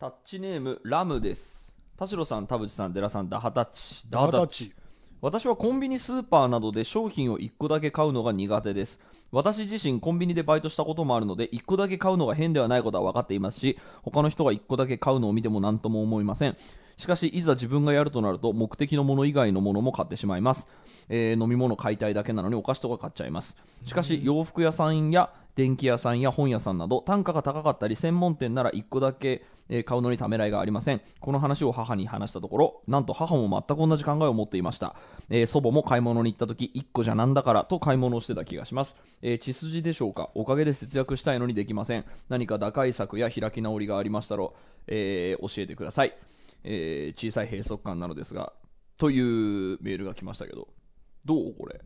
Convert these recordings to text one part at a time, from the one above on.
タッチネームラムです。田代さん田淵さんデラさんダハタッチダダータッチ。私はコンビニスーパーなどで商品を1個だけ買うのが苦手です。私自身コンビニでバイトしたこともあるので1個だけ買うのが変ではないことは分かっていますし他の人が1個だけ買うのを見ても何とも思いませんしかしいざ自分がやるとなると目的のもの以外のものも買ってしまいます、えー飲み物買いたいだけなのにお菓子とか買っちゃいます。しかし洋服屋さんや電気屋さんや本屋さんなど単価が高かったり専門店なら1個だけえー買うのにためらいがありません。この話を母に話したところなんと母も全く同じ考えを持っていました、えー祖母も買い物に行った時1個じゃなんだからと買い物をしてた気がします、えー血筋でしょうか？おかげで節約したいのにできません。何か打開策や開き直りがありましたら、えー教えてください、えー小さい閉塞感なのですがというメールが来ましたけどどうこれ？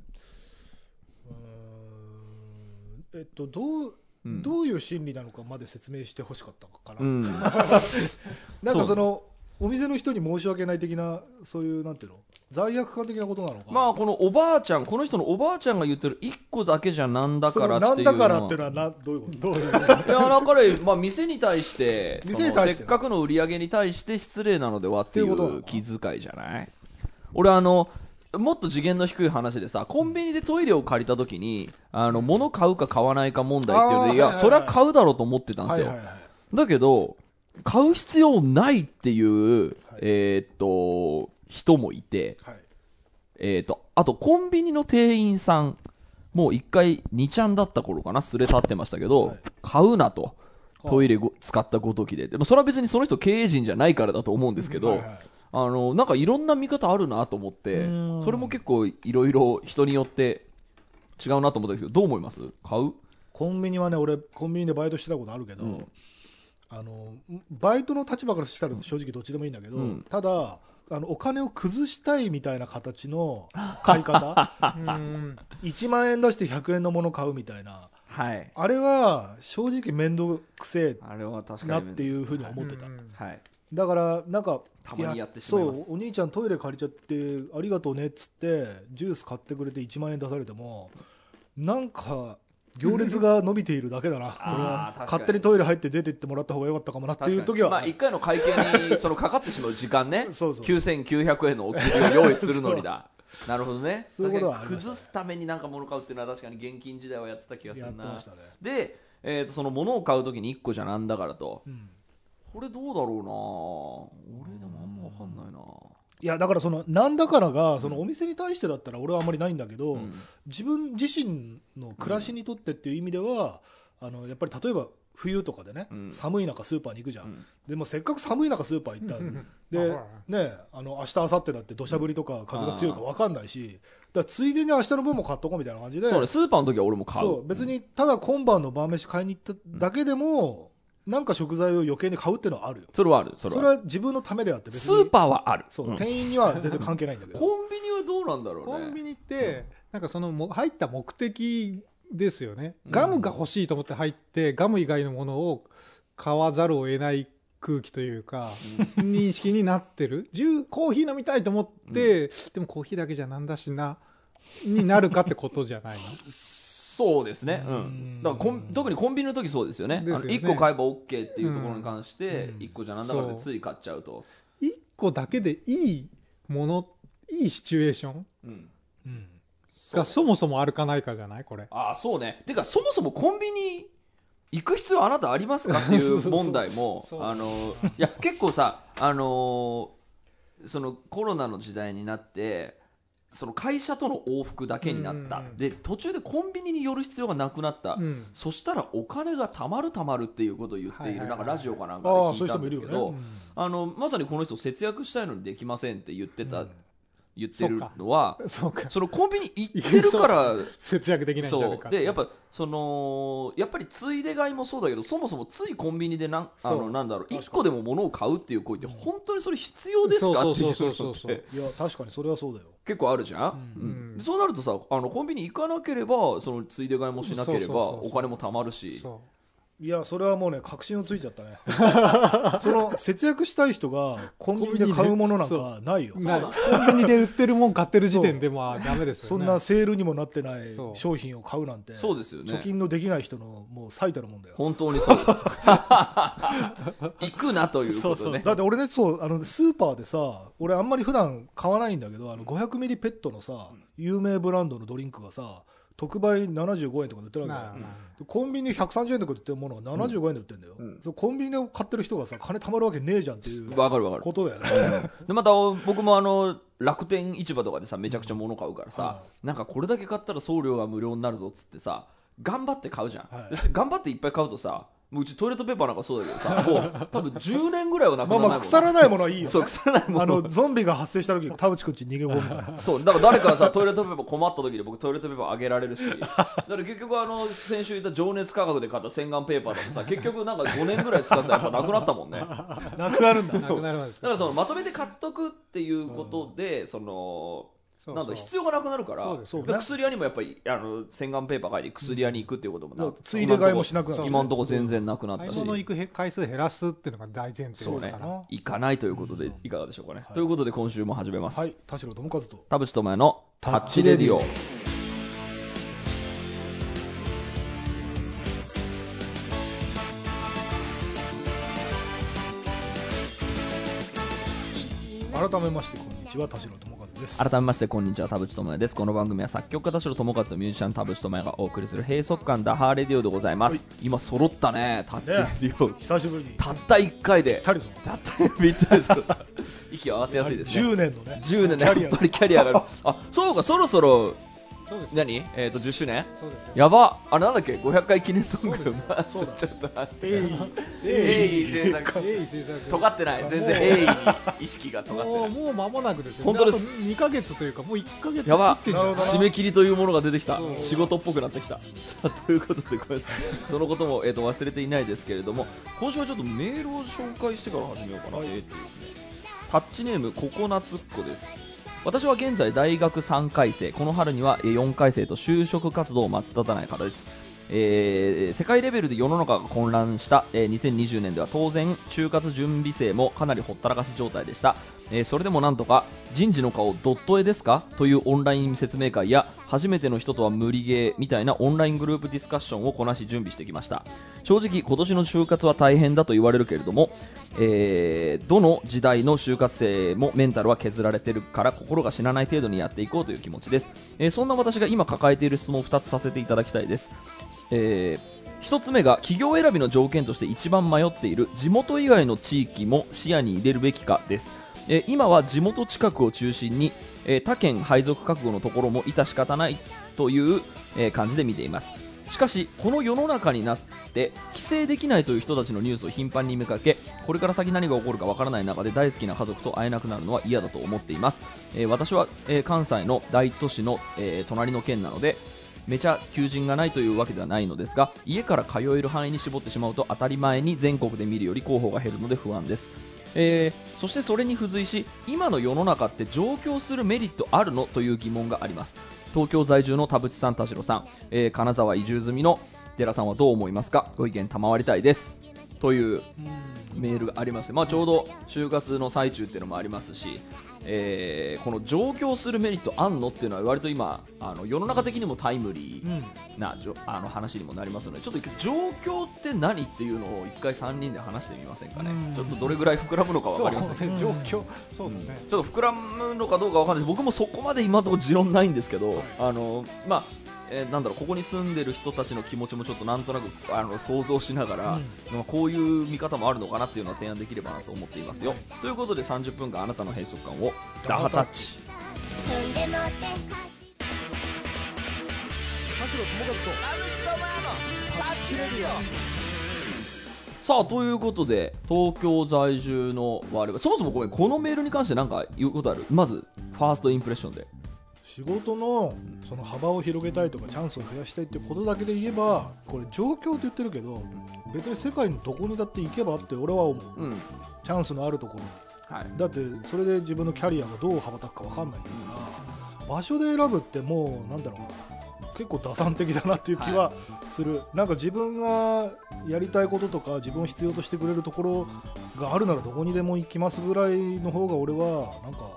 えっと、どう、うん。どういう心理なのかまで説明してほしかったのかな。うん。なんかその、お店の人に申し訳ない的な、そういう、なんていうの？罪悪感的なことなのか。まあこのおばあちゃんこの人のおばあちゃんが言ってる1個だけじゃなんだそからのなんっていうのは。だからっていうのはな、どういうこと？どういういやだから、まあ、店に対して 店に対して。せっかくの売り上げに対して失礼なのではっていう気遣いじゃない？俺あのもっと次元の低い話でさコンビニでトイレを借りた時にあの物買うか買わないか問題っていうのでいや、それは買うだろうと思ってたんですよ。だけど買う必要ないっていう、えーっと人もいて、はい。えー、とあとコンビニの店員さんもう一回2ちゃんだった頃かなすれ立ってましたけど、はい。買うなと。トイレご使ったごときで。でもそれは別にその人経営陣じゃないからだと思うんですけど、はいはい。あのなんかいろんな見方あるなと思ってうん。それも結構いろいろ人によって違うなと思ったんですけどどう思います？買う？コンビニはね、俺、コンビニでバイトしてたことあるけど、うん。あの、バイトの立場からしたら正直どっちでもいいんだけど、うん。ただ、あのお金を崩したいみたいな形の 買い方？うん。1万円出して100円のもの買うみたいな。はい。あれは正直面倒くせえなっていうふうに思ってた、うん。はい。だからなんかたまにやってしまいます。そうお兄ちゃんトイレ借りちゃってありがとうねっつってジュース買ってくれて1万円出されてもなんか行列が伸びているだけだな。これは勝手にトイレ入って出てってもらった方がよかったかもなっていう時は、まあ、1回の会計にそのかかってしまう時間ね。そうそう。9900円のお釣りを用意するのにだ。なるほどね。そういうこと崩すために何か物買うっていうのは確かに現金時代はやってた気がすやるなね、で、えー、とその物を買う時に1個じゃなんだからと。うん。これどうだろうな俺でもあんま分かんないないやだからそのなんだからがそのお店に対してだったら俺はあんまりないんだけど、うん。自分自身の暮らしにとってっていう意味では、あのやっぱり例えば冬とかでね、うん。寒い中スーパーに行くじゃん、うん。でもせっかく寒い中スーパー行ったら でねあの明日明後日だって土砂降りとか風が強いか分かんないしだついでに明日の分も買っとこうみたいな感じで。そうねスーパーの時は俺も買う。そう別にただ今晩の晩飯買いに行っただけでも、なんか食材を余計に買うっていうのはあるよ。それはあるそれそはれは自分のためであって別に。スーパーはある。そう、うん店員には全然関係ないんだけど。コンビニはどうなんだろうね。コンビニって、なんかそのも入った目的ですよね、うん。ガムが欲しいと思って入って、ガム以外のものを買わざるを得ない空気というか、認識になってる、ジューコーヒー飲みたいと思って、でもコーヒーだけじゃなんだしな、になるかってことじゃないの？そうですね、ううん。ん、だからコン特にコンビニの時そうですよね。ですよね。あの1個買えば OK っていうところに関して、うん。1個じゃなんだからってつい買っちゃうと、1個だけでいいもの、いいシチュエーションうん、うん。がそもそもあるかないかじゃない？これ。ああそうね。てかそもそもコンビニ行く必要あなたありますかっていう問題も あのいや結構さあのーそのコロナの時代になってその会社との往復だけになった、うん。で途中でコンビニに寄る必要がなくなった、うん。そしたらお金が貯まる貯まるっていうことを言っている、はいはいはいなんかラジオかなんかで聞いたんですけど、あのまさにこの人節約したいのにできませんって言ってた、うん言ってるのはそのコンビニ行ってるから 節約できないんじゃないかでやっぱそのやっぱりついで買いもそうだけどそもそもついコンビニでなんあのなんだろう確かに。1個でも物を買うっていう行為って本当にそれ必要ですか？っていういや確かにそれはそうだよ。結構あるじゃん、そうなるとさあのコンビニ行かなければそのついで買いもしなければお金も貯まるし。そいやそれはもうね確信をついちゃったね。その節約したい人がコンビニで買うものなんかないよ。コンビニで売ってるもん買ってる時点でまあダメですよね。そんなセールにもなってないそう。商品を買うなんてそうですよね。貯金のできない人のもう最たるもんだよ。本当にそうです。行くなということね。だって俺ねそうあのスーパーでさ俺あんまり普段買わないんだけどあの500ミリペットのさ有名ブランドのドリンクがさ特売75円とかで売ってるわけよ。まあまあ。コンビニで130円とかで売ってるものが75円で売ってるんだよ、うん。コンビニで買ってる人がさ金貯まるわけねえじゃんっていう わかるわかる。ことだよね。でまた僕もあの楽天市場とかでさめちゃくちゃ物買うからさ、なんかこれだけ買ったら送料が無料になるぞっつってさ頑張って買うじゃん、はい。で頑張っていっぱい買うとさもううちトイレットペーパーなんかそうだけどさもう多分10年ぐらいはなくまならないもんあまあ腐らないものはいいよ、そうね、腐らないもあののゾンビが発生した時田淵くんち逃げ込むから。そうだから誰かがさトイレットペーパー困った時に僕トイレットペーパーあげられるし。だから結局あの先週言った情熱価格で買った洗顔ペーパーとかさ結局なんか5年ぐらい使ってたらやっぱなくなったもんね。なくなるんだ。なくなるまでだからそのまとめて買っとくっていうことで、そのなんだ必要がなくなるからねで薬屋にもやっぱりあの洗顔ペーパー買いに薬屋に行くっていうこともな、ついで買いもしなくなる今のところ全然なくなったし。買い物行くへ回数減らすっていうのが大前提ですそうね。から、行かないということでいかがでしょうかね、はい。ということで今週も始めます、はい。田代智和と。田淵智也のタッチレディオ。改めましてこんにちは田代智和です。改めましてこんにちは田淵智也です。この番組は作曲家田代智和とミュージシャン田淵智也がお送りする閉塞感ダハーレディオでございます、はい。今揃ったねタッチレディオ、久しぶりにたった1回でたったぴったりです息を合わせやすいですね。10年のね10年でキャリアやっぱりキャリアがある。あそうかそろそろ何？えっ、と10周年？やば。あれなんだっけ？500回記念ソング ちょっと待って。えいえい制作尖ってない全然鋭意に意識が尖ってないもう間もなくですよ本当ですあと2ヶ月というかもう1ヶ月やば締め切りというものが出てきた仕事っぽくなってきたということでごめんなさいそのことも、えー、と忘れていないですけれども今週はちょっとメールを紹介してから始めようかな、えーとですねタッチネームココナツっ子です私は現在大学3回生この春には4回生と就職活動を真っ只中ない方です。えー世界レベルで世の中が混乱した、えー2020年では当然就活準備生もかなりほったらかし状態でした、えーそれでもなんとか人事の顔ドット絵ですか？というオンライン説明会や初めての人とは無理ゲーみたいなオンライングループディスカッションをこなし準備してきました。正直今年の就活は大変だと言われるけれども、えーどの時代の就活生もメンタルは削られてるから心が死なない程度にやっていこうという気持ちです、えーそんな私が今抱えている質問を2つさせていただきたいです、え1つ目が企業選びの条件として一番迷っている地元以外の地域も視野に入れるべきかです、えー今は地元近くを中心に、えー他県配属覚悟のところも致し方ないという、え感じで見ています。しかしこの世の中になって帰省できないという人たちのニュースを頻繁に見かけこれから先何が起こるかわからない中で大好きな家族と会えなくなるのは嫌だと思っています、えー私は、えー関西の大都市の、えー隣の県なのでめちゃ求人がないというわけではないのですが家から通える範囲に絞ってしまうと当たり前に全国で見るより候補が減るので不安です。えーそしてそれに付随し今の世の中って上京するメリットあるの？という疑問があります。東京在住の田淵さん田代さん、えー金沢移住済みの寺さんはどう思いますか？ご意見賜りたいです。というメールがありまして、まあ、ちょうど就活の最中っていうのもありますし、えーこの上京するメリットあんのっていうのは割と今あの世の中的にもタイムリーうん。なじょあの話にもなりますのでちょっと上京って何っていうのを一回3人で話してみませんかね。うん。ちょっとどれぐらい膨らむのか分かりません。ね。状況そうですね、ちょっと膨らむのかどうかわかんない。です僕もそこまで今のところ持論ないんですけど、あのまあえーなんだろうここに住んでる人たちの気持ちもちょっとなんとなくあの想像しながら、まあこういう見方もあるのかなっていうのは提案できればなと思っていますよ。ということで30分間あなたの閉塞感をダハタッチ。踏んでもって田代智和とさあということで東京在住の我々。そもそもごめんこのメールに関して何か言うことある？まずファーストインプレッションで仕事のその幅を広げたいとかチャンスを増やしたいってことだけで言えばこれ状況って言ってるけど別に世界のどこにだって行けばって俺は思う。うん。チャンスのあるところに。はい。だってそれで自分のキャリアがどう羽ばたくか分かんないから場所で選ぶってもうなんだろう。な結構打算的だなっていう気はする、なんか自分がやりたいこととか自分を必要としてくれるところがあるならどこにでも行きますぐらいの方が俺はなんか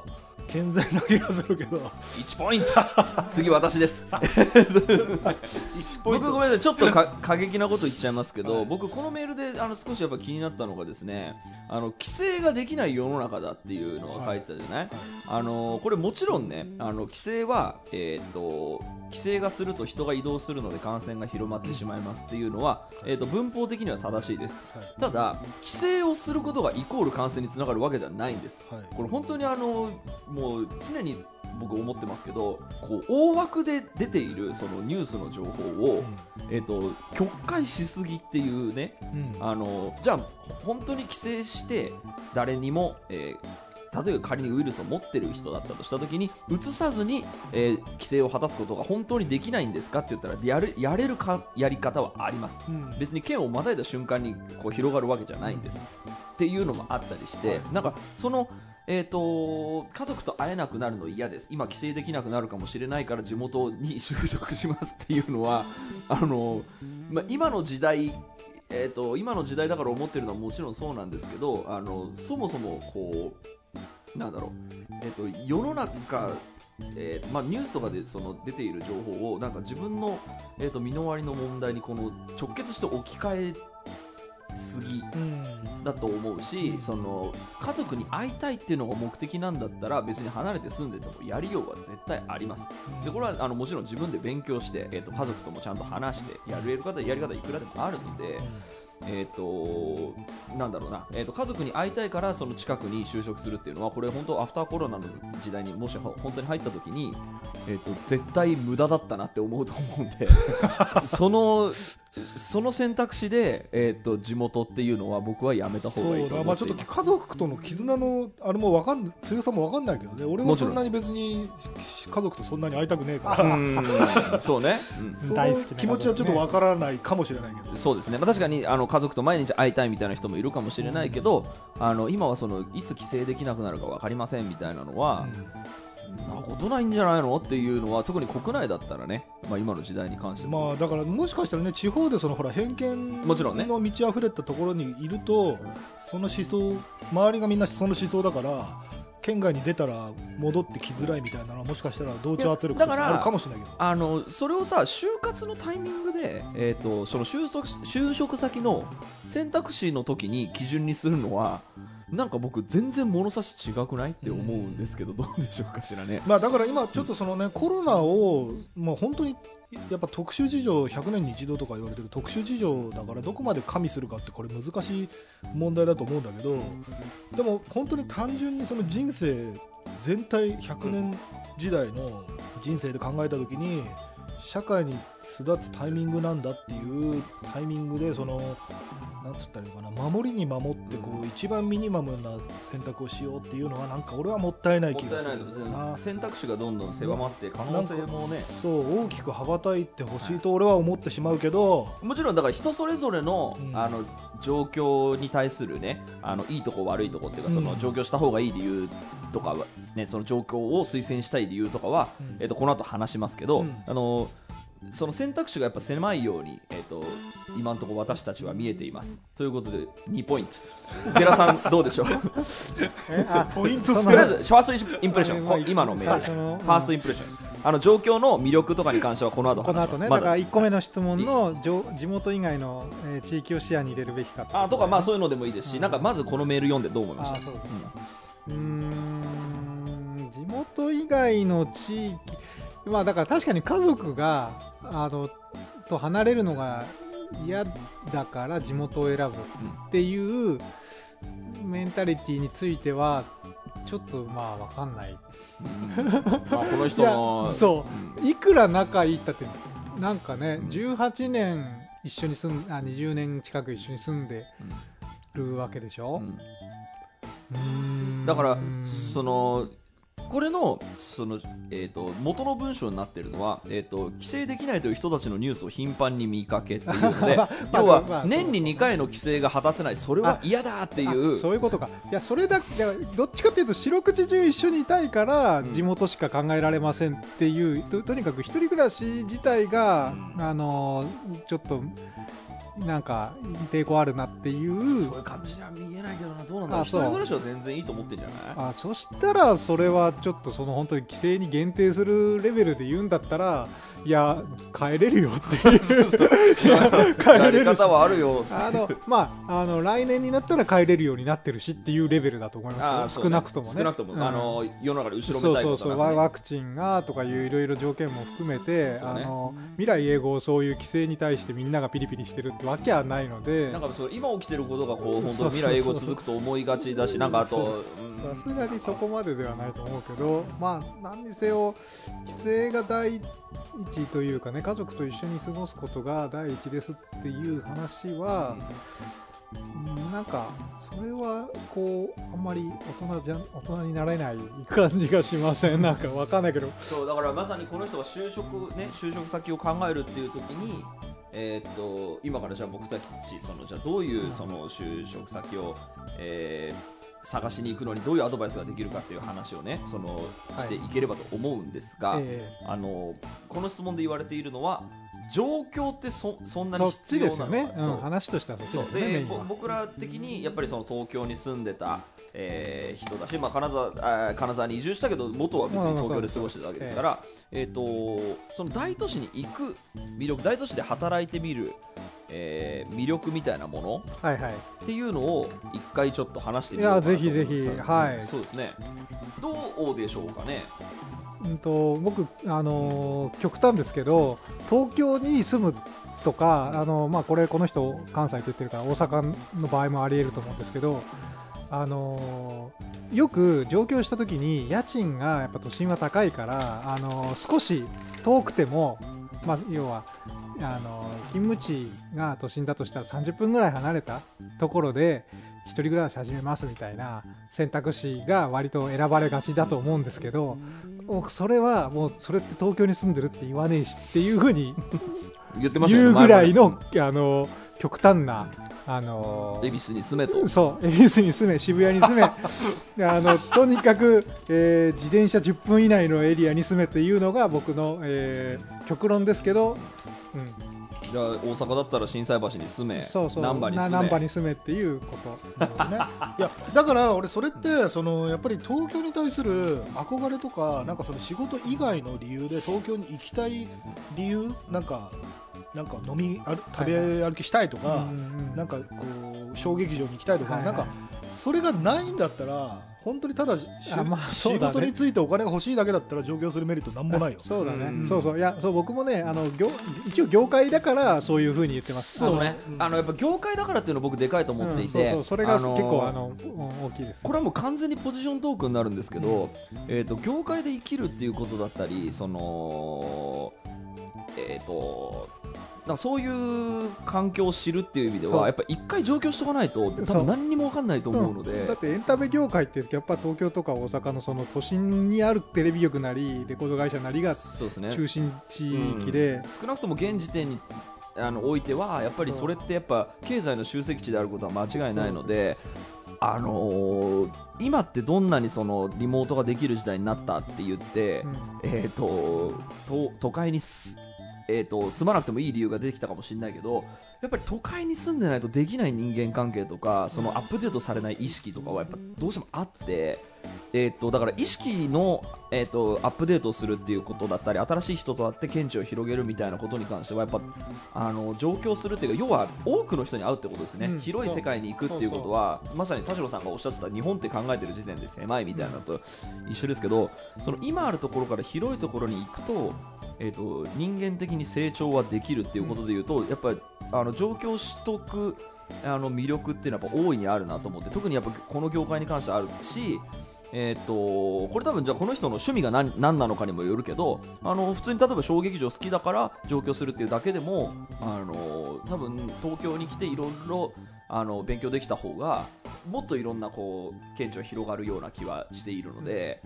健全な気がするけど。1ポイント。次私です。1ポイント。僕ごめんなさい。ちょっとか過激なこと言っちゃいますけど、はい僕このメールであの少しやっぱ気になったのがですねあの規制ができない世の中だっていうのが書いてたじゃない、あのこれもちろんねあの規制は、えー、と規制がすると人が移動するので感染が広まってしまいますっていうのは、えー、と文法的には正しいです。はい。ただ規制をすることがイコール感染につながるわけではないんです。はい。これ本当にあのもう常に僕思ってますけどこう大枠で出ているそのニュースの情報を、えー、と曲解しすぎっていうねうん。うんあのじゃあ本当に規制して誰にも、えー例えば仮にウイルスを持ってる人だったとしたときに移さずに、えー規制を果たすことが本当にできないんですかって言ったらやるやれるかやり方はあります。うん。別に剣をまたいだ瞬間にこう広がるわけじゃないんです。っていうのもあったりしてなんかそのえー、と家族と会えなくなるの嫌です。今帰省できなくなるかもしれないから地元に就職しますっていうのは あの、ま、今の時代えー、と今の時代だから思ってるのはもちろんそうなんですけどあのそもそもこうなんだろう、えー、と世の中、えーまあ、ニュースとかでその出ている情報をなんか自分の、えー、と身の回りの問題にこの直結して置き換えすぎうん。だと思うしその家族に会いたいっていうのが目的なんだったら別に離れて住んでてもやりようは絶対あります。でこれはあのもちろん自分で勉強して、えー、と家族ともちゃんと話してやれる方やり方いくらでもあるので、えー、となんだろうな、えー、と家族に会いたいからその近くに就職するっていうのはこれ本当アフターコロナの時代にもしほ本当に入った時に、えー、と絶対無駄だったなって思うと思うんで そのその選択肢で、えー、と地元っていうのは僕はやめた方がいいとそうだ。まあちょっと。家族との絆のあれもわかん強さもわかんないけどね。俺はもそんなに別にし家族とそんなに会いたくねえから。うん。そうね、うん。その大好きな気持ちはちょっとわからないかもしれないけど。そうですね、まあ、確かにあの家族と毎日会いたいみたいな人もいるかもしれないけど、あの今はそのいつ帰省できなくなるか分かりませんみたいなのは、なことないんじゃないの？っていうのは特に国内だったらね、まあ、今の時代に関しても、まあだからもしかしたらね地方でそのほら偏見もちろんね。の満ち溢れたところにいるとその思想周りがみんなその思想だから県外に出たら戻ってきづらいみたいなのはもしかしたら同調圧力とからあるかもしれないけど。あのそれをさ就活のタイミングで、えー、とその就職就職先の選択肢の時に基準にするのはなんか僕全然物差し違くないって思うんですけど、どうでしょうかしらね。まあだから今ちょっとそのねコロナをまあ本当にやっぱ特殊事情100年に一度とか言われてる特殊事情だからどこまで加味するかってこれ難しい問題だと思うんだけどでも本当に単純にその人生全体100年時代の人生で考えた時に社会に巣立つタイミングなんだっていうタイミングでそのなんつったらいいのかな守りに守ってこう一番ミニマムな選択をしようっていうのはなんか俺はもったいない気がする。選択肢がどんどん狭まって可能性もね。そう大きく羽ばたいてほしいと俺は思ってしまうけど、もちろんだから人それぞれの,、うん。あの状況に対するねあのいいとこ悪いとこっていうかそのうん上京した方がいい理由とかは、ね、その状況を推薦したい理由とかは、うん。えっとこの後話しますけど、うん。あのその選択肢がやっぱ狭いように、えっと今のところ私たちは見えています。ということで2ポイント。寺さんどうでしょう？ポイント。とりあえずファーストインプレッション。今のメールファーストインプレッション。ですあの状況の魅力とかに関してはこの後この話します。ま後ね。だ。から1個目の質問のじょ地元以外の、えー地域を視野に入れるべきかってあとかまあそうういうのでもいいですし、うん。なんかまずこのメール読んでどう思いました？うん。地元以外の地域まあだから確かに家族があのと離れるのが嫌だから地元を選ぶっていうメンタリティーについてはちょっとまあ分かんない。うん。まあこの人の いやそう。うん。いくら仲いいったってなんかね、うん。18年一緒に住んあ20年近く一緒に住んでるわけでしょ、うん。だからそのこれのその、えー、と元の文章になってるのは、えー、と規制できないという人たちのニュースを頻繁に見かけっていうので まあ要まあは年に2回の規制が果たせないそれは嫌だっていう。あそういうことか。いやそれだいやどっちかっていうと四六時中一緒にいたいからうん。地元しか考えられませんっていう、ととにかく一人暮らし自体が、うん。あのちょっとなんか抵抗あるなっていうそういう感じには見えないけどな。どうなんだろう。人暮らしは全然いいと思ってんじゃない？あそしたらそれはちょっとその本当に規制に限定するレベルで言うんだったらいや帰れるよっていう。帰れるし。方はあるよあのまああの来年になったら帰れるようになってるしっていうレベルだと思いあますよ、ね。少なくともね。少なくとも、うん。あの世の中で後ろめたいそうそうワことなくねワクチンがとかいういろいろ条件も含めて、ね。あの未来永劫そういう規制に対してみんながピリピリしてるってわけはないので。なんかそう今起きてることがこう本当未来永劫続くと思いがちだしなんかあと、うんさすがにそこまでではないと思うけど、まあ、何にせよ、規制が第一というかね、家族と一緒に過ごすことが第一ですっていう話は、うんなんか、それは、こう、あんまり大人じゃ、大人になれない感じがしません。なんかわかんないけど、そうだからまさにこの人が就職ね就職先を考えるっていう時にえーっと今からじゃあ僕たちそのじゃあどういうその就職先を、えー探しに行くのにどういうアドバイスができるかっていう話をねそのはいしていければと思うんですが、え。あのこの質問で言われているのは状況ってそそんなに必要なのか、ね、うん、話としてはそっちそう。で。僕ら的にやっぱりその東京に住んでた、えー人だし、まあ、金沢あー金沢に移住したけど元は別に東京で過ごしてたわけですから、えー、とその大都市に行く魅力大都市で働いてみる、えー魅力みたいなものはいはい。っていうのを一回ちょっと話していや、みようかなとぜひぜひ、はい。そうですね。どうでしょうかねうんと僕、あの極端ですけど東京に住むとか、あのまあ、これこの人関西って言ってるから大阪の場合もありえると思うんですけど、あのよく上京した時に家賃がやっぱ都心は高いから、あの少し遠くても、まあ、要はあの勤務地が都心だとしたら30分ぐらい離れたところで一人暮らし始めますみたいな選択肢が割と選ばれがちだと思うんですけど、僕それはもうそれって東京に住んでるって言わねえしっていうふうに 言ってましたよ言うねぐらいのあの極端なあの恵比寿に住めと。そう恵比寿に住め渋谷に住め。あのとにかく、えー自転車10分以内のエリアに住めっていうのが僕の、えー極論ですけど、うん、じゃあ大阪だったら心斎橋に住めそうそう。難波に住め。な難波に住めっていうこと。ね、いやだから俺それってそのやっぱり東京に対する憧れとかなんかその仕事以外の理由で東京に行きたい理由なんかなんか飲み歩食べ歩きしたいとか、うんうん。なんかこう小劇場に行きたいとか、はいはい。なんかそれがないんだったら本当にただまあそう仕だね。事についてお金が欲しいだけだったら上京するメリットなんもないよ。そうだね、うん。そうそう。いやそう僕もねあの業一応業界だからそういうふうに言ってます。そうね。うんあのやっぱ業界だからっていうの僕でかいと思っていて、うんそれが結あのー構あのうん大きいです。これはもう完全にポジショントークになるんですけど、えー、と業界で生きるっていうことだったりそのえっ、とかそういう環境を知るっていう意味ではやっぱ一回上京しとかないと多分何にも分かんないと思うので、だってエンタメ業界ってやっぱ東京とか大阪のその都心にあるテレビ局なりレコード会社なりがそうですね。中心地域で、少なくとも現時点にあのおいてはやっぱりそれってやっぱ経済の集積地であることは間違いないので。あのー今ってどんなにそのリモートができる時代になったって言って、うん。えー、とと都会にす、えー、と住まなくてもいい理由が出てきたかもしれないけどやっぱり都会に住んでないとできない人間関係とかそのアップデートされない意識とかはやっぱどうしてもあって、えー、とだから意識の、えー、とアップデートをするっていうことだったり新しい人と会って見地を広げるみたいなことに関してはやっぱあの上京するっていうか要は多くの人に会うってことですね、うん。広い世界に行くっていうことはまさに田代さんがおっしゃってた日本って考えてる時点で狭いみたいなのと一緒ですけどその今あるところから広いところに行くと,、えー、と人間的に成長はできるっていうことでいうと、やっぱりあの上京しとくあの魅力っていうのはやっぱ大いにあるなと思って特にやっぱこの業界に関してはあるし。えー、とこれ多分じゃあこの人の趣味が何何なのかにもよるけどあの普通に例えば小劇場好きだから上京するっていうだけでもあの多分東京に来ていろいろあの勉強できた方がもっといろんなこう見地が広がるような気はしているので、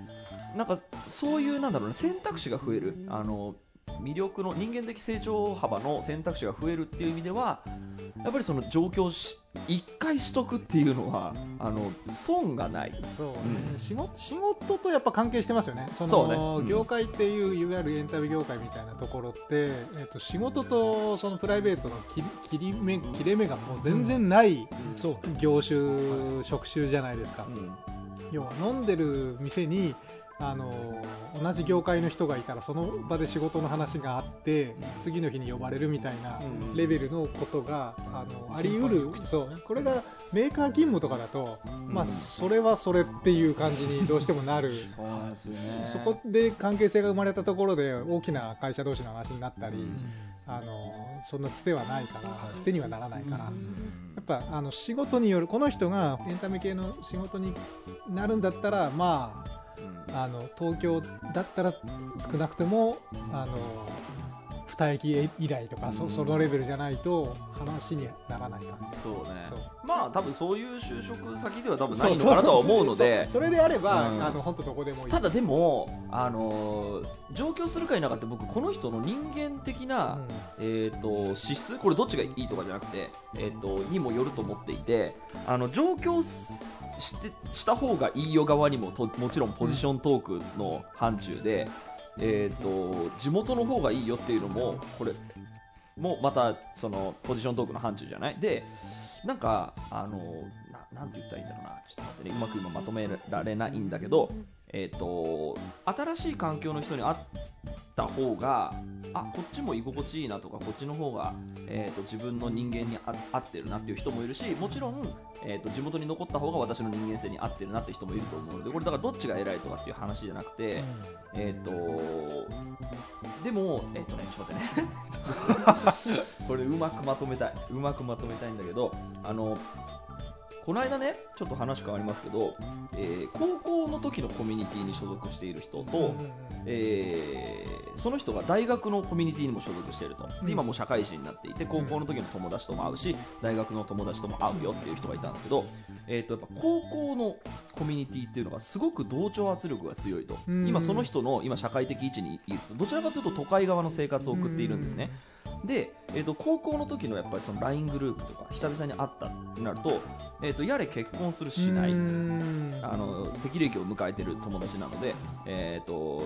なんかそういうなんだろうね選択肢が増える。あの魅力の人間的成長幅の選択肢が増えるっていう意味ではやっぱりその状況をし一回しとくっていうのはあの損がない。そうね。うん。仕事仕事とやっぱ関係してますよね、そのね。うん。業界っていう、いわゆるエンタメ業界みたいなところって、えっと仕事とそのプライベートの切り目切れ目がもう全然ないそう業種、職種じゃないですか、うん。要は飲んでる店にあの同じ業界の人がいたらその場で仕事の話があって次の日に呼ばれるみたいなうん。レベルのことがあのあり得るそう。これがメーカー勤務とかだと、まあ、それはそれっていう感じにどうしてもなる。そうなんですよね。そこで関係性が生まれたところで大きな会社同士の話になったり、うん。あのそんなつてはないからつてにはならないから。うん。やっぱあの仕事によるこの人がエンタメ系の仕事になるんだったらまうんああの東京だったら少なくともあの二駅以来とか、うん。そそのレベルじゃないと話にならない感じ。そうね。まあ多分そういう就職先では多分ないのかなとは思うので。そそれであれば、うん。あの本当どこでもいい。ただでも、あのー上京するか否かって僕この人の人間的な、えー、と資質？これどっちがいいとかじゃなくて、えー、とにもよると思っていてあの上京すしてした方がいいよ側にもともちろんポジショントークの範疇で、えー、と地元の方がいいよっていうのもこれもまたそのポジショントークの範疇じゃない？でなんかあのななんて言ったらいいんだろうな。ちょっと待ってね。うまく今まとめられないんだけどえー、と新しい環境の人に会った方があこっちも居心地いいなとかこっちの方が、えー、と自分の人間にあ合ってるなっていう人もいるしもちろん、えー、と地元に残った方が私の人間性に合ってるなっていう人もいると思うのでこれだからどっちが偉いとかっていう話じゃなくて、えっ、とでもえっ、とねちょっと待ってね。これうまくまとめたい。うまくまとめたいんだけどあのこの間ねちょっと話変わりますけど、えー高校の時のコミュニティに所属している人と、えーその人が大学のコミュニティにも所属していると。うん。で今もう社会人になっていて高校の時の友達とも会うし大学の友達とも会うよっていう人がいたんですけど、えー、とやっぱ高校のコミュニティっていうのがすごく同調圧力が強いと。うん。今その人の今社会的位置にいるとどちらかというと都会側の生活を送っているんですね。で、えー、と高校の時のやっぱりその LINE グループとか久々に会ったってなると,、えー、とやれ結婚するしない。あの適齢期を迎えてる友達なので、えー、と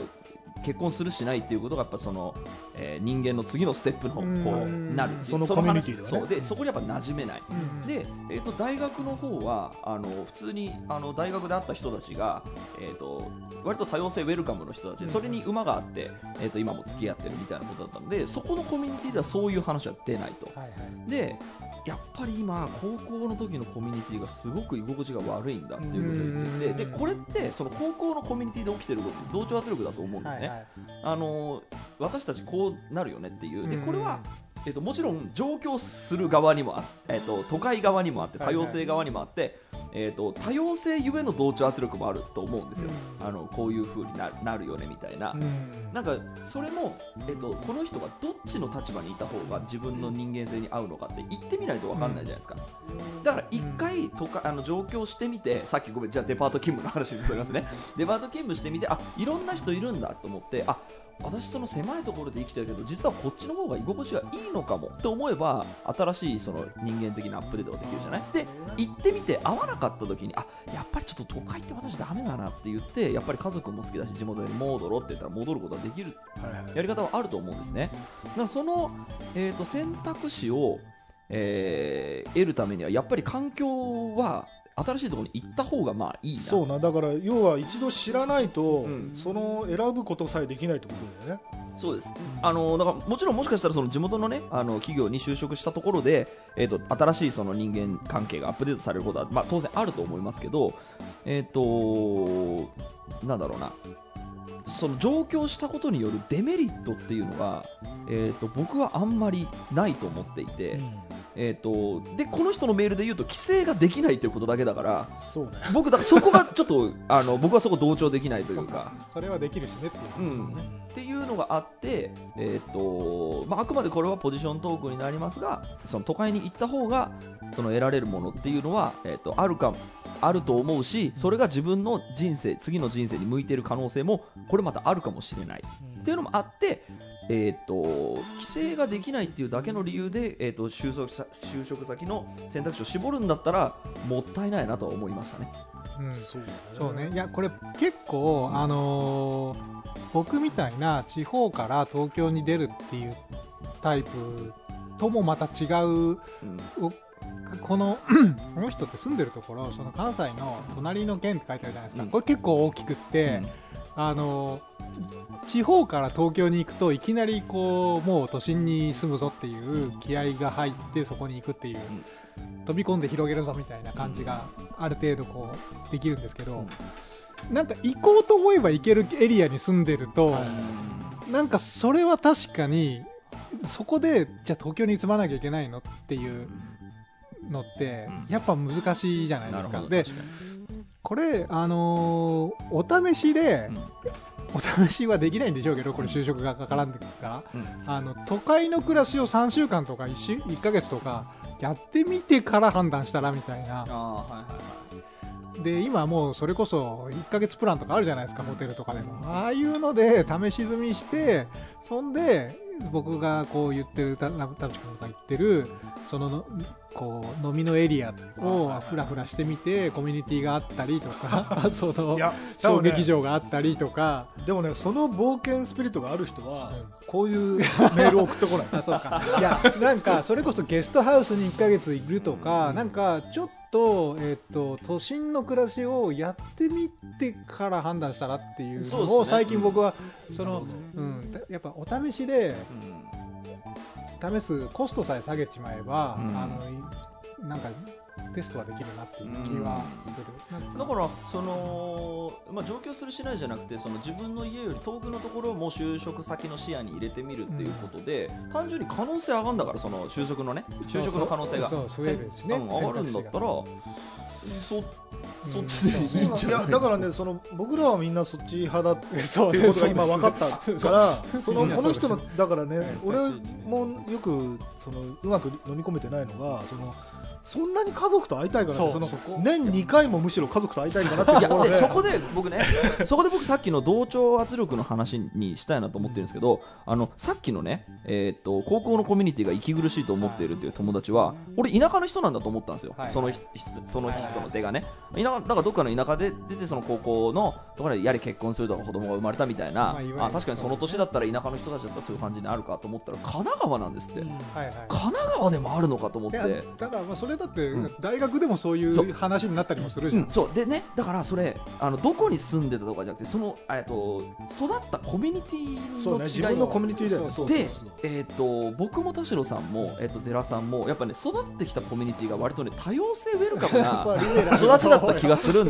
結婚するしないっていうことがやっぱその、えー人間の次のステップのこううんなる。そのコミュニティね。そう。でそこにやっぱ馴染めない。で、えー、と大学の方はあの普通にあの大学で会った人たちが、えー、と割と多様性ウェルカムの人たちでそれに馬があって、えー、と今も付き合ってるみたいなことだったのでそこのコミュニティではそういう話は出ないと。はいはい。でやっぱり今高校の時のコミュニティがすごく居心地が悪いんだっていうことを言っていてうん。でこれってその高校のコミュニティで起きてる同調圧力だと思うんですね、はいはいあの私たちこうなるよねっていう。でこれは、えっと、もちろん上京する側にもあえっと、都会側にもあって多様性側にもあって、えっと、多様性ゆえの同調圧力もあると思うんですよ、うん。あのこういう風にななるよねみたいな、うん。なんかそれも、えっと、この人がどっちの立場にいた方が自分の人間性に合うのかって言ってみないと分かんないじゃないですか、だから一回とかあの上京してみてさっきごめんじゃあデパート勤務の話に戻りますね。デパート勤務してみてあいろんな人いるんだと思ってあ私その狭いところで生きてるけど実はこっちの方が居心地がいいのかも。って思えば新しいその人間的なアップデートができるじゃない？で行ってみて合わなかった時にあやっぱりちょっと都会って私ダメだなって言ってやっぱり家族も好きだし地元に戻ろうって言ったら戻ることができるやり方はあると思うんですね。だからその、えー、と選択肢を、えー得るためにはやっぱり環境は新しいところに行った方がまあいいな。そうなだから要は一度知らないと、うんその選ぶことさえできないってことだよねそうです。あのだからもちろんもしかしたらその地元のねあの企業に就職したところで、えー、と新しいその人間関係がアップデートされることは、まあ、当然あると思いますけど、えっ、となんだろうな。その上京したことによるデメリットっていうのが、えー、と僕はあんまりないと思っていて、えー、とでこの人のメールで言うと規制ができないということだけだからそうね。僕だからそこがちょっと あの僕はそこ同調できないというか。それはできるしねっていうう、ん、っていうのがあって、えーとまあ、あくまでこれはポジショントークになりますがその都会に行った方がその得られるものっていうのは、えー、とあるかあると思うしそれが自分の人生次の人生に向いている可能性もこれまたあるかもしれない。っていうのもあって、えー、と規制ができないっていうだけの理由で、えー、と就職さ就職先の選択肢を絞るんだったらもったいないなとは思いましたね。うん。そうね。そうね、いや、これ結構、あのー僕みたいな地方から東京に出るっていうタイプともまた違う、うん。この この人って住んでるところ、その関西の隣の県って書いてあるじゃないですか、うん。これ結構大きくって、あの地方から東京に行くといきなりこうもう都心に住むぞっていう気合が入ってそこに行くっていう、飛び込んで広げるぞみたいな感じがある程度こうできるんですけど、なんか行こうと思えば行けるエリアに住んでると、なんかそれは確かにそこでじゃあ東京に住まなきゃいけないのっていうのってうん。やっぱ難しいじゃないですか。でこれ、あのーお試しで、お試しはできないんでしょうけど、これ就職が絡んでくるから、うん。あの都会の暮らしを3週間とか 1, 週1ヶ月とかやってみてから判断したらみたいな。で、今もうそれこそ1ヶ月プランとかあるじゃないですか、ホテルとかでも。ああいうので試し済みして、そんで、僕がこう言ってる、た田淵君が言ってる、そのの、こう、飲みのエリアをふらふらしてみて、コミュニティがあったりとか、その小劇場があったりとか、でもねその冒険スピリットがある人は、うん。こういうメールを送ってこない。あそうか。いやなんかそれこそゲストハウスに1ヶ月いるとか、なんかちょっと,、えっと都心の暮らしをやってみてから判断したらっていうのを最近僕はそのうん、やっぱお試しでうん試すコストさえ下げちまえば、うん。あのいなんかテストはできるなっていう気はする、なんか。だからその、まあ、上京するしないじゃなくてその自分の家より遠くのところも就職先の視野に入れてみるっていうことで、単純に可能性上がるんだからその就職のね就職の可能性が。そうそう増えるしねうん上がるんだったらそそっちでいいんじゃないいやだからねその僕らはみんなそっち派だっていうことが今分かったからそのこの人のだからねはい。俺もよくそのうまく飲み込めてないのがそのそんなに家族と会いたいからその年2回もむしろ家族と会いたいかなって。ところででそこで僕ね そこで僕さっきの同調圧力の話にしたいなと思ってるんですけどあのさっきのね、えーっと高校のコミュニティが息苦しいと思っているっていう友達は俺田舎の人なんだと思ったんですよ、はい。その人その人の出がね。田舎だからどっかの田舎で出てその高校のところでやれ結婚するとか子供が生まれたみたいな、まあ確かにその年だったら田舎の人たちだったらそういう感じになるかと思ったら神奈川なんですって、うん。はいはい。神奈川でもあるのかと思って。だからまあそれだってうん。大学でもそういそう。う話になったりもするじゃん、うん、そう。でねだからそれあのどこに住んでたとかじゃなくてその、えっと育ったコミュニティの違いね自分のコミュニティだよね。でえー、と僕も田代さんも、えー、と寺さんもやっぱね育ってきたコミュニティが割とね多様性ウェルカム な育ちだった気がするんで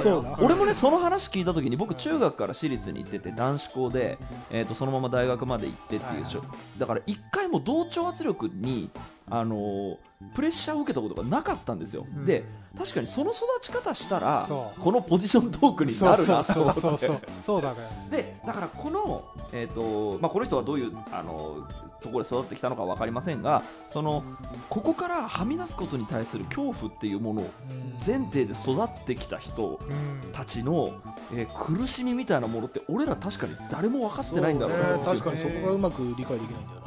すよ。で俺もねその話聞いた時に僕中学から私立に行ってて男子校で、えー、とそのまま大学まで行ってっていうしょ、だから一回も同調圧力にあのープレッシャーを受けたことがなかったんですよ、うん。で確かにその育ち方したらこのポジショントークになるなとそう思って。そうそうそうそうだね。でだからこの、えーとまあ、この人はどういうあのところで育ってきたのか分かりませんがそのここからはみ出すことに対する恐怖っていうものを前提で育ってきた人うん。たちの、えー苦しみみたいなものって俺ら確かに誰も分かってないんだろうなね。確かにそこがうまく理解できないんだようん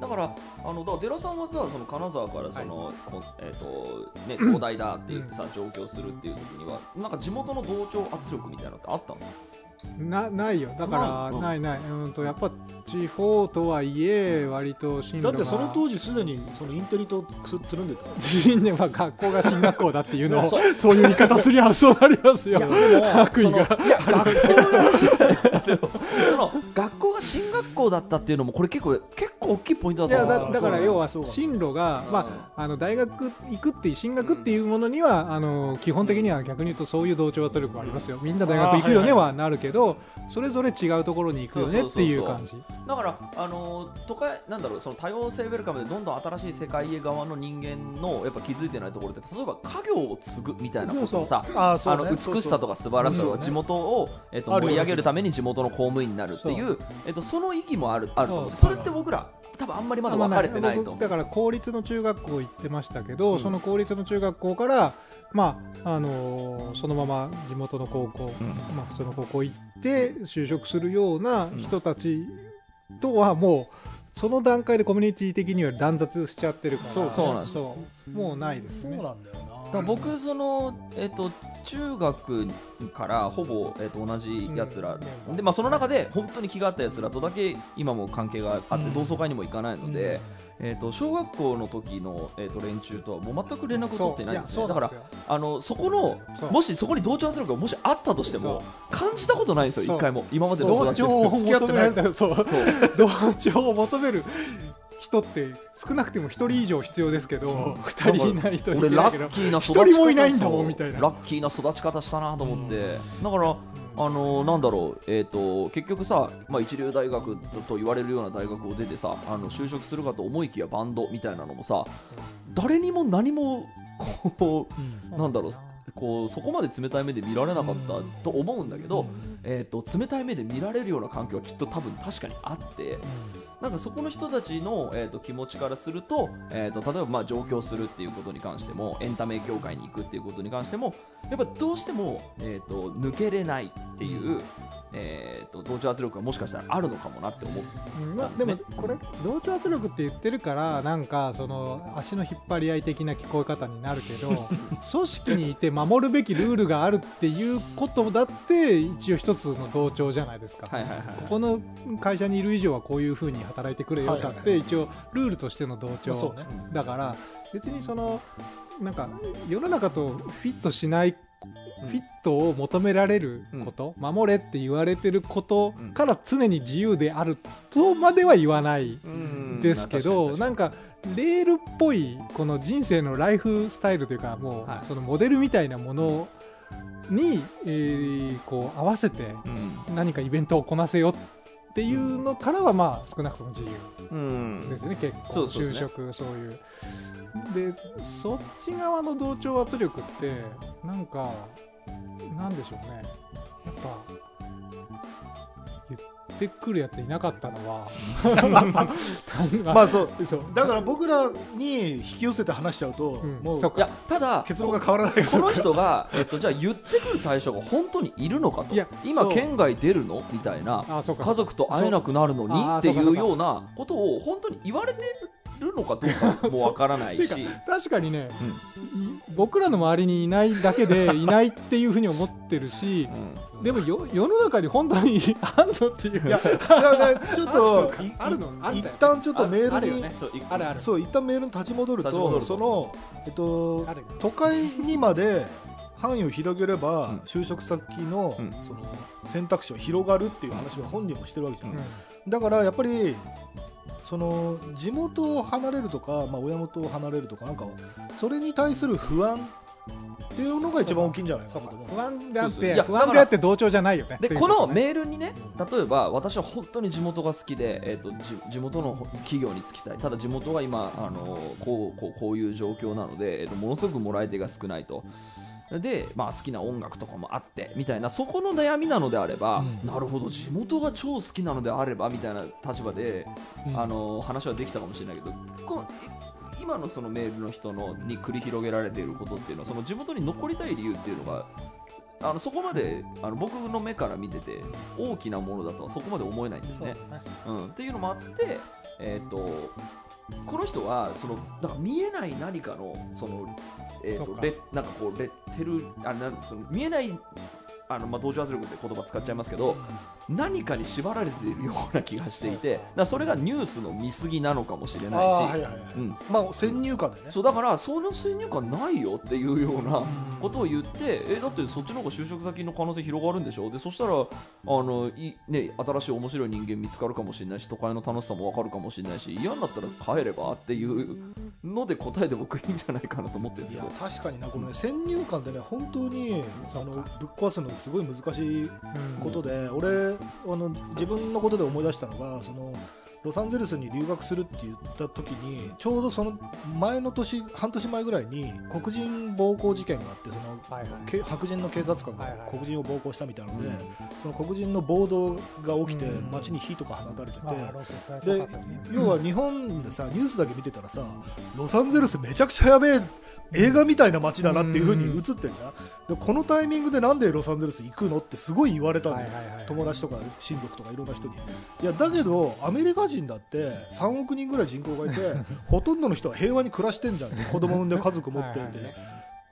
だからあのだから寺さんはさその金沢からその、こえーとね、東大だって言ってさ、上京するっていう時にはなんか地元の同調圧力みたいなのってあったんですか？なないよ。だからない。うん。ないない。うんとやっぱ地方とはいえ割と進路だってその当時すでにそのインテリとつつるんでた。人では学校が進学校だっていうのをそ そういう言い方すりゃそうなりますよ。いやでも悪意が。そのいや学校 その学校がが進学校だったっていうのもこれ結構結構大きいポイントいやだと思う。んですよだだから要は進路が、うん。まあ、あの大学行くっていう進学っていうものには、あの基本的には逆に言うとそういう同調圧力はありますよ。みんな大学行くよねはなるけどそれぞれ違うところに行くよねっていう感じ。だから、あのー都会なんだろうその多様性ウェルカムでどんどん新しい世界へ側の人間のやっぱ気づいてないところって例えば家業を継ぐみたいなことをさあの美しさとか素晴らしさとか地元を、えっと盛り上げるために地元の公務員になるっていうえっとその意義もあるあると思う。そう。それって僕ら多分あんまりまだ分かれてないと思う。僕だから公立の中学校行ってましたけど、うん。その公立の中学校から、まああのーそのまま地元の高校、うん。まあ、普通の高校行って就職するような人たちとはもうその段階でコミュニティ的には断絶しちゃってるからそうそうなんですそう。もうないですそうねなんだよな。僕その、えっと中学からほぼ、えっと同じやつら、うんでまあ、その中で本当に気が合ったやつらとだけ今も関係があって、うん。同窓会にも行かないので、えっと小学校の時の、えっと連中とはもう全く連絡を取っていないんですねだからあのそこのもしそこに同調圧力がもしあったとしても感じたことないんですよ一回も。今まで同調を求める人って少なくても1人以上必要ですけど2人いないといないけどラッキーな育ち一方人もいないんだもんみたいな。ラッキーな育ち方したなと思って、だからあのなんだろう、えー、と結局さ、まあ、一流大学と言われるような大学を出てさあの就職するかと思いきやバンドみたいなのもさ誰にも何もこうなんだろうこうそこまで冷たい目で見られなかったと思うんだけど、えー、と冷たい目で見られるような環境はきっと多分確かにあってなんかそこの人たちの、えー、と気持ちからすると,、えー、と例えばまあ上京するっていうことに関してもエンタメ業界に行くっていうことに関してもやっぱどうしても、えー、と抜けれないっていう、えー、と同調圧力がもしかしたらあるのかもなって思う。うんまあ、でもこれ同調圧力って言ってるからなんかその足の引っ張り合い的な聞こえ方になるけど 組織にいて守るべきルールがあるっていうことだって一応一つの同調じゃないですか。はいはいはいここの会社にいる以上はこういうふうに働いてくれよだって一応ルールとしての同調、だから別にそのなんか世の中とフィットしないフィットを求められること、守れって言われてることから常に自由であるとまでは言わないうん。ですけど、なんかレールっぽいこの人生のライフスタイルというかもう、はい。そのモデルみたいなものに、えーこう合わせてうん。何かイベントをこなせよっていうのからはまあ少なくとも自由うん。ですよね、結構。そうそうですね。就職そういう。でそっち側の同調圧力ってなんかなんでしょうね。やっぱ言ってくるやついなかったのは。まあそう。そう。だから僕らに引き寄せて話しちゃうと、うん。もういやただ結論が変わらないこの人が、えっと、じゃあ言ってくる対象が本当にいるのかと。今県外出るの？みたいな。家族と会えなくなるのに？っていうようなことを本当に言われてるのかどうかもわからないし。確かにね、い僕らの周りにいないだけで いないっていうふうに思ってるしうん。でもよ世の中に本当にあんのっていう。いやいやねちょっといあるの一旦ちょっとメールに、あるよね。そう一旦メールに立ち戻ると立ち戻ると。そのえっと都会にまで範囲を広げれば、うん。就職先の,、うん。その選択肢は広がるっていう話は本人もしてるわけじゃん、うん。だからやっぱりその地元を離れるとか、まあ、親元を離れるとかなんかそれに対する不安っていうのが一番大きいんじゃないかなと思う。不安であっそうそういてや不安であって同調じゃないよね。でこのメールにね例えば私は本当に地元が好きで、えー、とじ地元の企業に就きたい。ただ地元が今あのこうこうこういう状況なので、えー、とものすごくもらい手が少ないと。で、まあ、好きな音楽とかもあってみたいなそこの悩みなのであれば、うん。なるほど地元が超好きなのであればみたいな立場で、うん。あの話はできたかもしれないけどこのい今のそのメールの人のに繰り広げられていることっていうのはその地元に残りたい理由っていうのがあのそこまであの僕の目から見てて大きなものだとはそこまで思えないんですね。うん、っていうのもあって、えー、とこの人はそのだから見えない何かのその、えー、そっか。とレなんかこうレッテルあなんその見えないあの、まあ、同調圧力って言葉使っちゃいますけど何かに縛られているような気がしていてだそれがニュースの見過ぎなのかもしれあないし、あはいはいはい、うん、まあ先入観でね。そうだからその先入観ないよっていうようなことを言ってえだってそっちの方が就職先の可能性広がるんでしょ？でそしたらあのい、ね、新しい面白い人間見つかるかもしれないし都会の楽しさも分かるかもしれないし嫌になったら帰ればっていうので答えで僕いいんじゃないかなと思ってるんですけど。確かにな。この、ね、先入観ってね本当にあのぶっ壊すのすごい難しいことで、俺あの自分のことで思い出したのがそのロサンゼルスに留学するって言った時にちょうどその前の年半年前ぐらいに黒人暴行事件があってそのはいはい。け白人の警察官がはいはい。黒人を暴行したみたいなので、うん。その黒人の暴動が起きてうん。街に火とか放たれてて、まあロケットで要は日本でさニュースだけ見てたらさロサンゼルスめちゃくちゃやべえ映画みたいな街だなっていう風に映ってんじゃんでこのタイミングでなんでロサンゼルス行くのってすごい言われたんだよ、友達とか親族とかいろんな人に。いやだけどアメリカ人だって3億人ぐらい人口がいて ほとんどの人は平和に暮らしてんじゃんって。子供産んで家族持っていてはい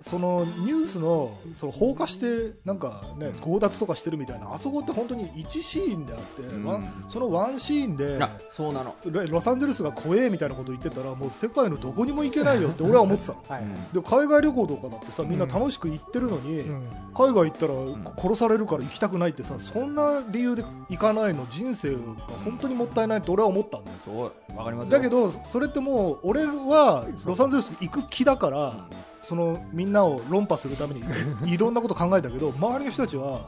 そのニュースのその放火してなんかね強奪とかしてるみたいなあそこって本当に1シーンであって、うん。そのワンシーンでそうなの、ロロサンゼルスが怖えみたいなこと言ってたらもう世界のどこにも行けないよって俺は思ってたの。はい。はいで海外旅行とかだってさみんな楽しく行ってるのに、うん。海外行ったら殺されるから行きたくないってさそんな理由で行かないの人生が本当にもったいないって俺は思ったんだよそうわかりますよ。だけどそれってもう俺はロサンゼルス行く気だからそのみんなを論破するためにい いろんなこと考えたけど周りの人たちは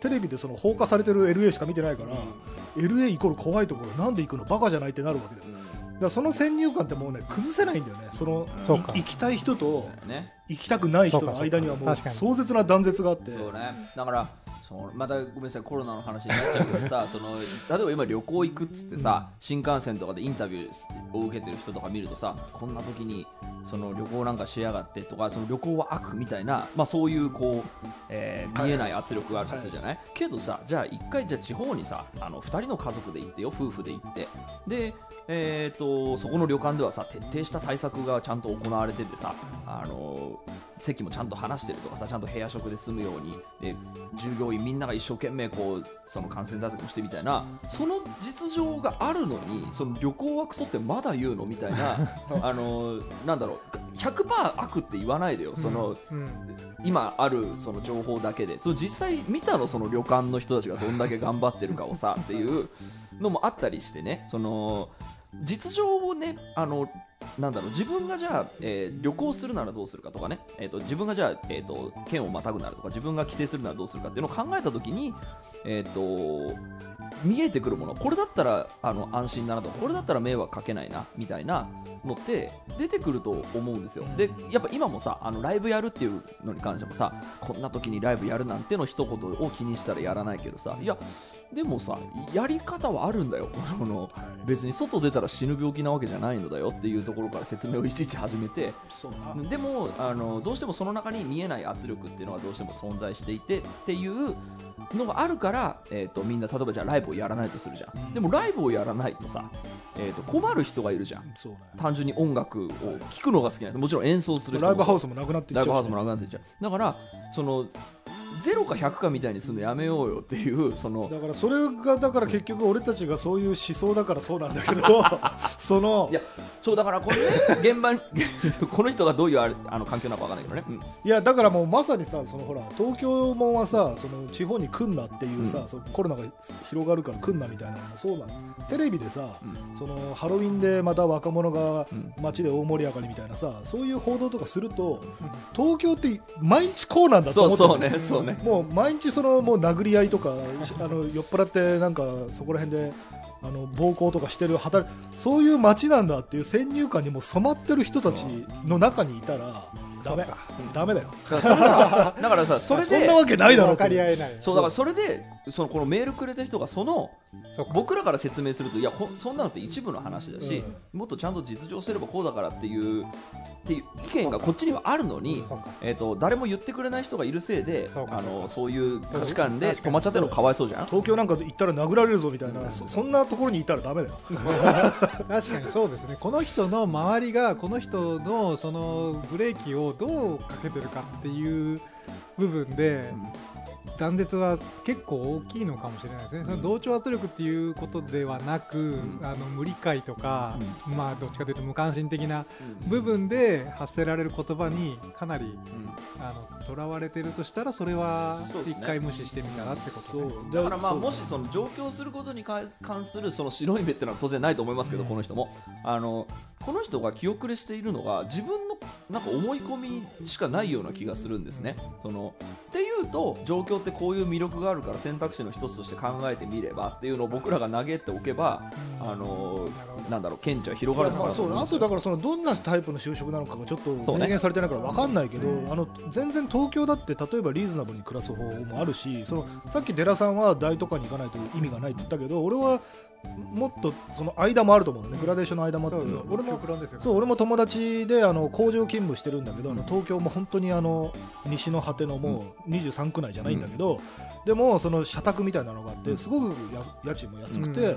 テレビでその放火されてる LA しか見てないから、LA イコール怖いところなんで行くの？バカじゃないってなるわけだよだからその先入観ってもうね崩せないんだよね。そのそうか。い行きたい人とね。行きたくない人の間にはもう壮絶な断絶があって。そうね。だからそうまたごめんなさいコロナの話になっちゃうけどさ その例えば今旅行行くっつってさ、新幹線とかでインタビューを受けてる人とか見るとさこんな時にその旅行なんかしやがってとかその旅行は悪みたいな、まあ、そういうこう、えー見えない圧力があるとするじゃない、けどさじゃあ一回じゃあ地方にさあの2人の家族で行ってよ夫婦で行って。で、えー、とそこの旅館ではさ徹底した対策がちゃんと行われててさあの席もちゃんと離してるとかさちゃんと部屋食で済むように。で従業員みんなが一生懸命こうその感染対策をしてみたいなその実情があるのにその旅行はクソってまだ言うのみたいな あのなんだろう100%悪って言わないでよ。その、うん。今あるその情報だけで。その実際見たのその旅館の人たちがどんだけ頑張ってるかをさっていうのもあったりしてねその実情をねあのなんだろう自分がじゃあ、えー旅行するならどうするかとかね、えー、と自分がじゃあ、えー、と県をまたぐならとか自分が帰省するならどうするかっていうのを考えた時に、えー、と見えてくるものこれだったらあの安心だなとかこれだったら迷惑かけないなみたいなのって出てくると思うんですよ。でやっぱ今もさあのライブやるっていうのに関してもさこんな時にライブやるなんての一言を気にしたらやらないけどさいやでもさやり方はあるんだよ。この別に外出たら死ぬ病気なわけじゃないのだよっていうところから説明をいちいち始めて。でもあのどうしてもその中に見えない圧力っていうのはどうしても存在していてっていうのがあるから、えー、とみんな例えばじゃあライブをやらないとするじゃん、うん。でもライブをやらないとさ、えー、と困る人がいるじゃん。ね。単純に音楽を聴くのが好きな人。もちろん演奏する人もライブハウスもなくなっていっちゃライブハウスもなくなっていっちゃう。だからその0か100かみたいにするのやめようよっていうそのだからそれがだから結局俺たちがそういう思想だからそうなんだけど そのいやそうだからこれね現場に この人がどういうあれあの環境なのかわかんないけどね、いやだからもうまさにさそのほら東京もんはさその地方に来んなっていうさ、うん。そのコロナが広がるから来んなみたいなのもそうなのテレビでさ、うん。そのハロウィンでまた若者がうん。街で大盛り上がりみたいなさそういう報道とかすると東京って毎日こうなんだとそう思ってるそうねそうね。もう毎日そのもう殴り合いとかあの酔っ払ってなんかそこら辺であの暴行とかしてる働そういう街なんだっていう先入観にも染まってる人たちの中にいたらダメ。ダメだよ。だからさそれでそんなわけないだろ分かってり合えない。そうだからそれでそのこのメールくれた人がその僕らから説明するといやこそんなのって一部の話だし、もっとちゃんと実情すればこうだからっていうっていう意見がこっちにはあるのにえー、と誰も言ってくれない人がいるせいでそうか。あのそういう価値観で止まっちゃってるのかわいそうじゃん？東京なんか行ったら殴られるぞみたいな、そそんなところにいたらダメだよ。確かにそうですね。この人の周りがこの人のそのブレーキをどうかけてるかっていう部分で断絶は結構大きいのかもしれないですね、その同調圧力っていうことではなく、ん。あの無理解とか、まあどっちかというと無関心的なうん。部分で発せられる言葉にかなりうん。あのとらわれてるとしたらそれは一回無視してみたらってことそね。う。だからまあもしその上京することに関関するその白い目っていうのは当然ないと思いますけど、うん。この人も。あのこの人が気遅れしているのが自分のなんか思い込みしかないような気がするんですね。そのっていうと状況ってこういう魅力があるから選択肢の一つとして考えてみればっていうのを僕らが投げておけば、うん。あのなんだろう見地は広がるのかなと思いますあとだからそのどんなタイプの就職なのかがちょっと明言されてないから分かんないけど、うん。あの全然東京だって例えばリーズナブルに暮らす方法もあるしそのさっき寺さんは大都会に行かないと意味がないって言ったけど俺はもっとその間もあると思うのね。グラデーションの間もあってそうそう。俺もそう俺も友達であの工場勤務してるんだけど、あのうん。東京も本当にあの西の果てのもう23区内じゃないんだけど、でもその社宅みたいなのがあってすごくや家賃も安くて、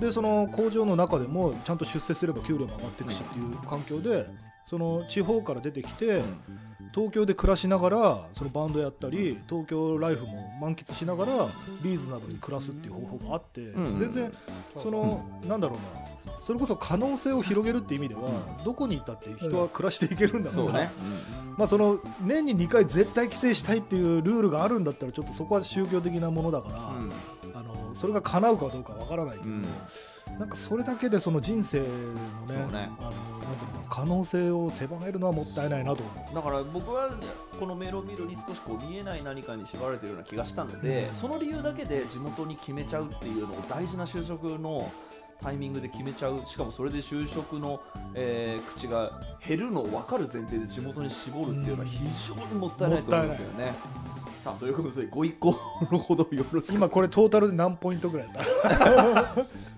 でその工場の中でもちゃんと出世すれば給料も上がっていくしっていう環境でその地方から出てきて東京で暮らしながらそのバンドやったり東京ライフも満喫しながらリーズナブルに暮らすっていう方法があって、うん。全然その、なんだろうなそれこそ可能性を広げるっていう意味では、どこに行ったって人は暮らしていけるんだから、ね、まあ、その年に2回絶対帰省したいっていうルールがあるんだったらちょっとそこは宗教的なものだから、うん。あのそれが叶うかどうかわからないけど、うんなんかそれだけでその人生のねねあのなんていうの可能性を狭めるのはもったいないなと思う。だから僕はこのメールを見るに少しこう見えない何かに縛られているような気がしたので、その理由だけで地元に決めちゃうっていうのを大事な就職のタイミングで決めちゃうしかもそれで就職の、えー口が減るのを分かる前提で地元に絞るっていうのは非常にもったいないと思うんですよね。さあということでご一行のほどよろしく。今これトータルで何ポイントぐらいだ？っ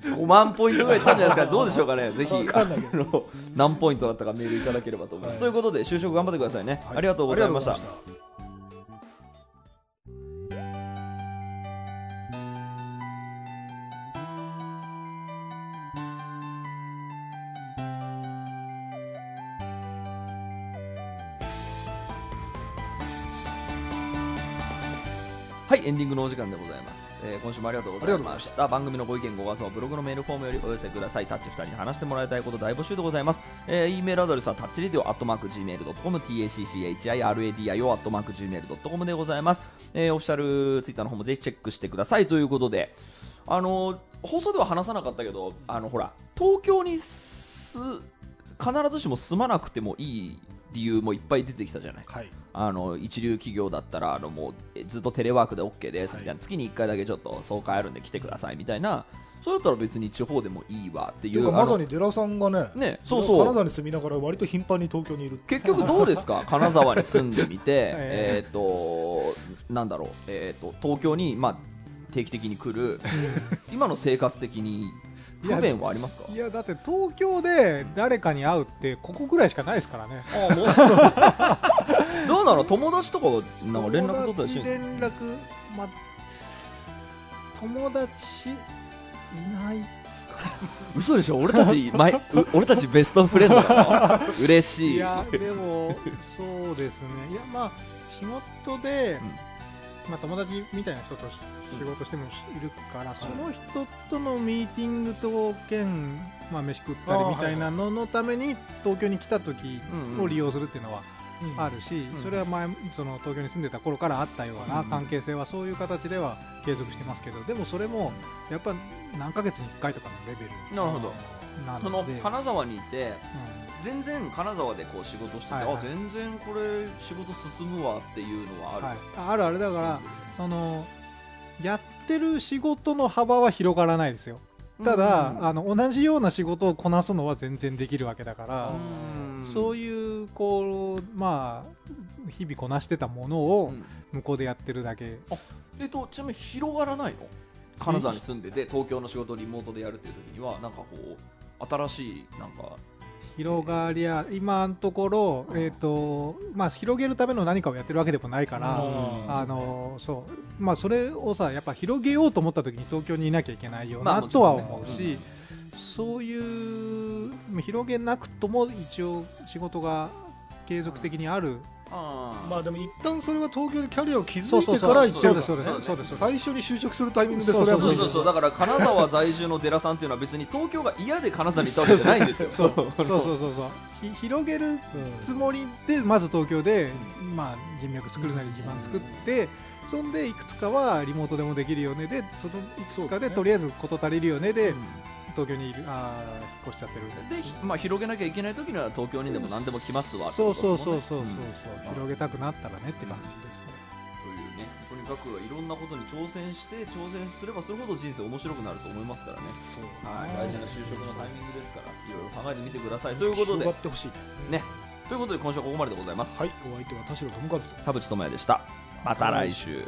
た5万ポイントぐらいいったんじゃないですか？どうでしょうかね？ぜひ。何ポイントだったかメールいただければと思います、はいということで就職頑張ってくださいね、はい。ありがとうございましたはい、エンディングのお時間でございます。えー今週もありがとうございまました。番組のご意見、ご感想はブログのメールフォームよりお寄せください。タッチ2人に話してもらいたいこと大募集でございます。えー、E メールアドレスはタッチレディオアットマーク Gmail.com、tacchiradio アットマーク Gmail.com でございます。えー、オフィシャルツイッターの方もぜひチェックしてくださいということで、あのー放送では話さなかったけど、あの、ほら、東京にす、必ずしも住まなくてもいい理由もいっぱい出てきたじゃない。はい。あの一流企業だったらあのもうえずっとテレワークで OK ですみたいな、月に1回だけちょっと総会あるんで来てくださいみたいな。そうだったら別に地方でもいいわっていうまさに寺さんがねねそうそう。金沢に住みながら割と頻繁に東京にいる。結局どうですか？金沢に住んでみて ええっとなんだろうえっと東京にまあ定期的に来る。今の生活的に不便はありますか？いやだって東京で誰かに会うってここぐらいしかないですからね。あも う。どうなの？友達とかなんか連絡取ったりして友る達連絡ま友達いない嘘でしょ？俺たち前う俺たちベストフレンドなの 嬉しい。いやでもそうですね。いやまあ仕事で、まあ、友達みたいな人とし仕事してもいるから、その人とのミーティングと兼、まあ、飯食ったりみたいなののために東京に来た時を利用するっていうのはあるし、うん。それは前その東京に住んでた頃からあったようなうん関係性はそういう形では継続してますけどでもそれもやっぱ何ヶ月に1回とかのレベルなるほど。なそのので、金沢にいてう全然金沢でこう仕事してて、はいはい。あ全然これ仕事進むわっていうのはある、んはい、あるあるだからそのやってる仕事の幅は広がらないですよ。ただ、あの同じような仕事をこなすのは全然できるわけだから、そういいうこうまあ日々こなしてたものを向こうでやってるだけ、えっとちなみに広がらないの？金沢に住んでて東京の仕事をリモートでやるっていう時にはなんかこう新しいなんか広がりゃ今のところ、うんえーとまあ、広げるための何かをやってるわけでもないから、うん。あのそう。まあ、それをさやっぱ広げようと思った時に東京にいなきゃいけないよまあなとは思うし、そういうまあ広げなくとも一応仕事が継続的にあるあまあでも一旦それは東京でキャリアを築いてから行ってるから最初に就職するタイミングでそれはそうそうそう。だから金沢在住の寺さんっていうのは別に東京が嫌で金沢に行ったわけじゃないんですよ。そうそうそう。そうそうひ広げるつもりでまず東京で、まあ、人脈作るなり地盤作って、そんでいくつかはリモートでもできるよねでそのいくつかで、とりあえず事足りるよねで、東京にいるあー引っ越しちゃってる。で、ひまあ、広げなきゃいけない時には東京にでも何でも来ますわそうそうそうそうそうですもん広げたくなったらねって感じですね、というねとにかくい。ろんなことに挑戦して挑戦すればするほど人生面白くなると思いますからね。そうはい。大事な就職のタイミングですからいろいろ考えてみてください。ということで。広がってほしい。ね。ということで今週はここまででございます。はい。お相手は田代智和と。田淵智也でした。また来週